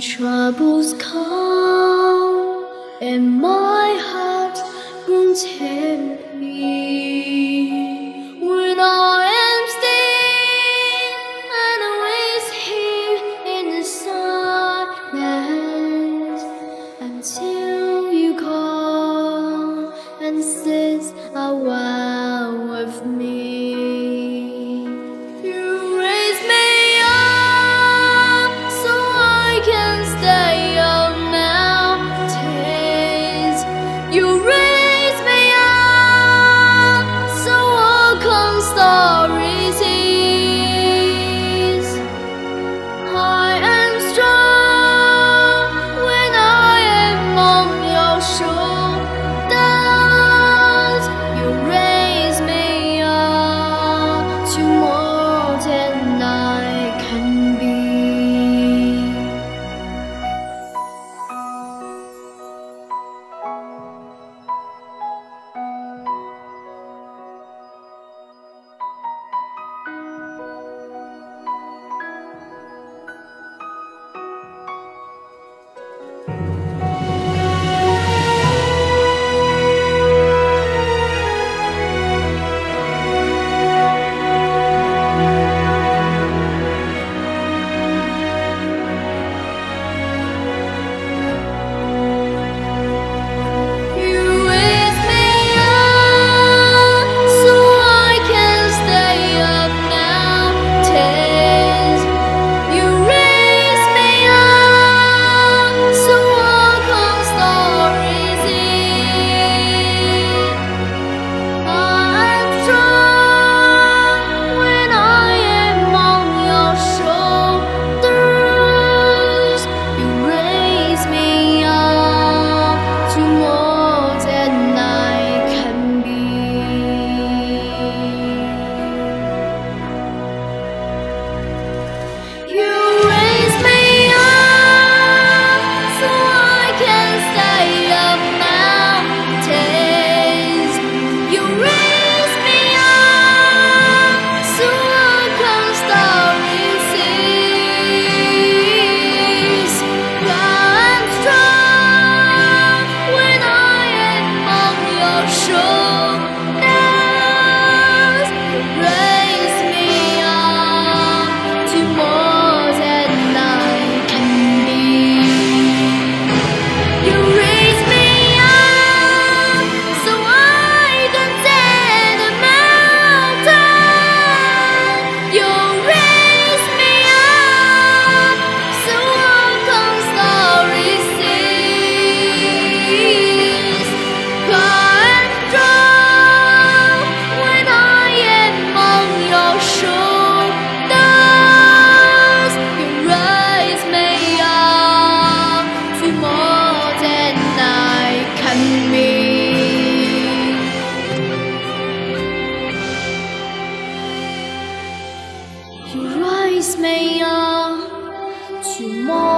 troubles come and my heart Chém Rise me up tomorrow.